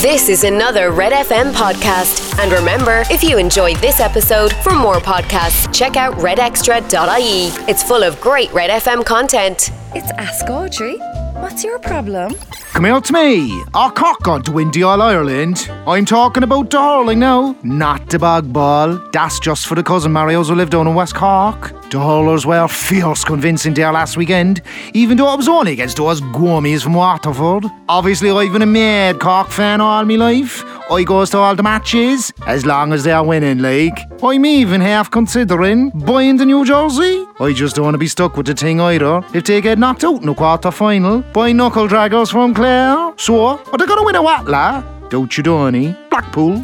This is another Red FM podcast. And remember, if you enjoyed this episode, for more podcasts, check out redextra.ie. It's full of great Red FM content. It's Ask Audrey. What's your problem? Come here to me. Our Cork got to win the All Ireland. I'm talking about the hurling now, not the bog ball. That's just for the cousin Marios who live down in West Cork. Hurlers were fierce convincing there last weekend, even though it was only against those gummies from Waterford. Obviously, I've been a mad Cork fan all my life. I goes to all the matches, as long as they're winning, like. I'm even half considering buying the New Jersey. I just don't want to be stuck with the thing either. If they get knocked out in the quarter final by knuckle draggers from Clare. So, are they gonna win a what? Don't you, Donie? Blackpool.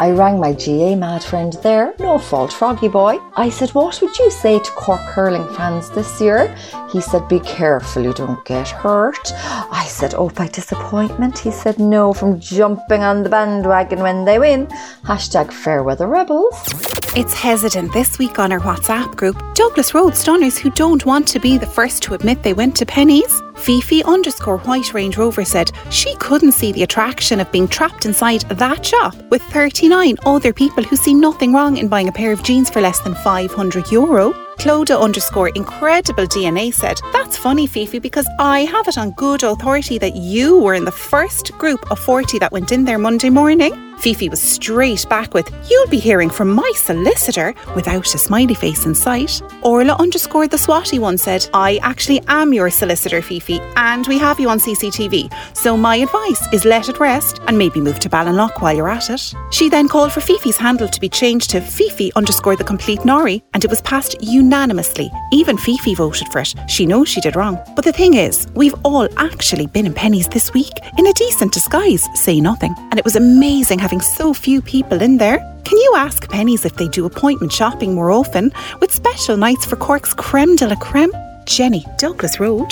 I rang my GAA mad friend there, no fault, Froggy Boy. I said, What would you say to Cork hurling fans this year? He said, Be careful you don't get hurt. I said, Oh, by disappointment? He said, No, from jumping on the bandwagon when they win. Hashtag Fairweather Rebels. It's hesitant this week on our WhatsApp group. Douglas Road stunners who don't want to be the first to admit they went to Penneys. Fifi underscore White Range Rover said she couldn't see the attraction of being trapped inside that shop with 39 other people who see nothing wrong in buying a pair of jeans for less than 500 euro. Cloda underscore incredible DNA said, That's funny, Fifi, because I have it on good authority that you were in the first group of 40 that went in there Monday morning. Fifi was straight back with, You'll be hearing from my solicitor without a smiley face in sight. Orla underscore the swatty one said, I actually am your solicitor, Fifi, and we have you on CCTV. So my advice is let it rest and maybe move to Ballinlough while you're at it. She then called for Fifi's handle to be changed to Fifi underscore the complete Nori, and it was passed unanimously. Even Fifi voted for it. She knows she did wrong. But the thing is, we've all actually been in Penneys this week in a decent disguise, say nothing. And it was amazing having so few people in there. Can you ask Penneys if they do appointment shopping more often with special nights for Cork's creme de la creme? Jenny, Douglas Road.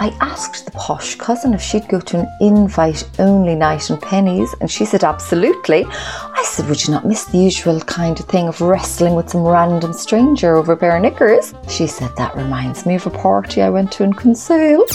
I asked the posh cousin if she'd go to an invite only night in Penneys, and she said absolutely. I said, Would you not miss the usual kind of thing of wrestling with some random stranger over bare knickers? She said, That reminds me of a party I went to in Kinsale.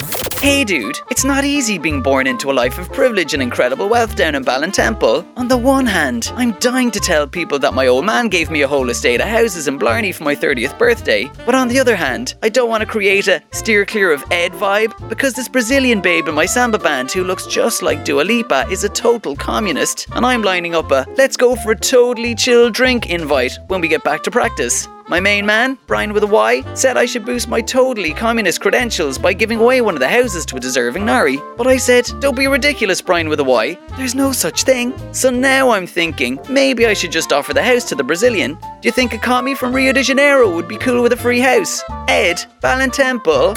Hey dude, it's not easy being born into a life of privilege and incredible wealth down in Ballintemple. On the one hand, I'm dying to tell people that my old man gave me a whole estate of houses in Blarney for my 30th birthday, but on the other hand, I don't want to create a steer clear of Ed vibe because this Brazilian babe in my samba band who looks just like Dua Lipa is a total communist, and I'm lining up a let's go for a totally chill drink invite when we get back to practice. My main man, Brian with a Y, said I should boost my totally communist credentials by giving away one of the houses to a deserving Nari. But I said, don't be ridiculous, Brian with a Y. There's no such thing. So now I'm thinking, maybe I should just offer the house to the Brazilian. Do you think a commie from Rio de Janeiro would be cool with a free house? Ed, Ballintemple.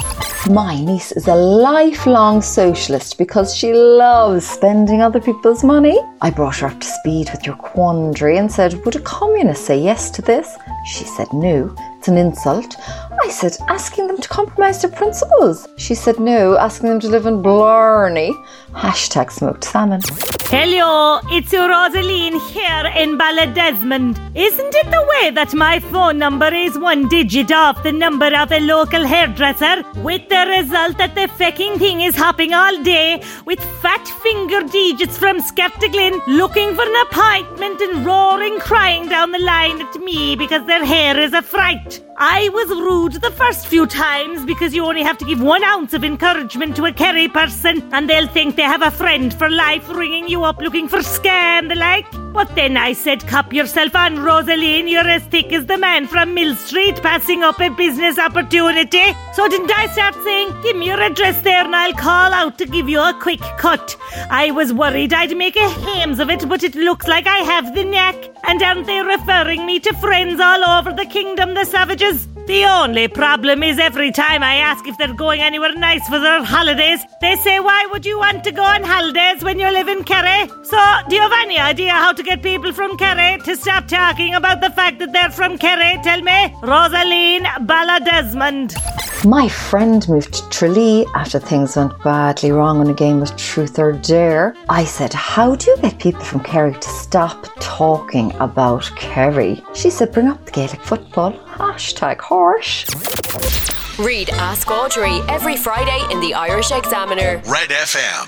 My niece is a lifelong socialist because she loves spending other people's money. I brought her up to speed with your quandary and said, Would a communist say yes to this? She said no, it's an insult. I said, asking them to compromise their principles. She said no, asking them to live in Blarney. Hashtag smoked salmon. Hello, it's Rosaline here in Ballydesmond. Isn't it the way that my phone number is one digit off the number of a local hairdresser? With the result that the fucking thing is hopping all day with fat finger digits from Scartaglin looking for an appointment and roaring crying down the line at me because their hair is a fright. I was rude the first few times because you only have to give one ounce of encouragement to a Kerry person and they'll think they have a friend for life ringing you up looking for scandal like. But then I said, Cup yourself on, Rosaline. You're as thick as the man from Millstreet passing up a business opportunity. So didn't I start saying, Give me your address there and I'll call out to give you a quick cut? I was worried I'd make a hames of it, but it looks like I have the knack. And aren't they referring me to friends all over the kingdom, the savages? The only problem is every time I ask if they're going anywhere nice for their holidays, they say, Why would you want to go on holidays when you live in Kerry? So, do you have any idea how to get people from Kerry to stop talking about the fact that they're from Kerry? Tell me. Rosaline Ballydesmond. My friend moved to Tralee after things went badly wrong in a game of Truth or Dare. I said, How do you get people from Kerry to stop talking about Kerry? She said, Bring up the Gaelic football. Hashtag harsh. Read Ask Audrey every Friday in the Irish Examiner. Red FM.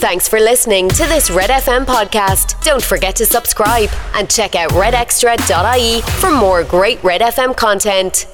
Thanks for listening to this Red FM podcast. Don't forget to subscribe and check out redextra.ie for more great Red FM content.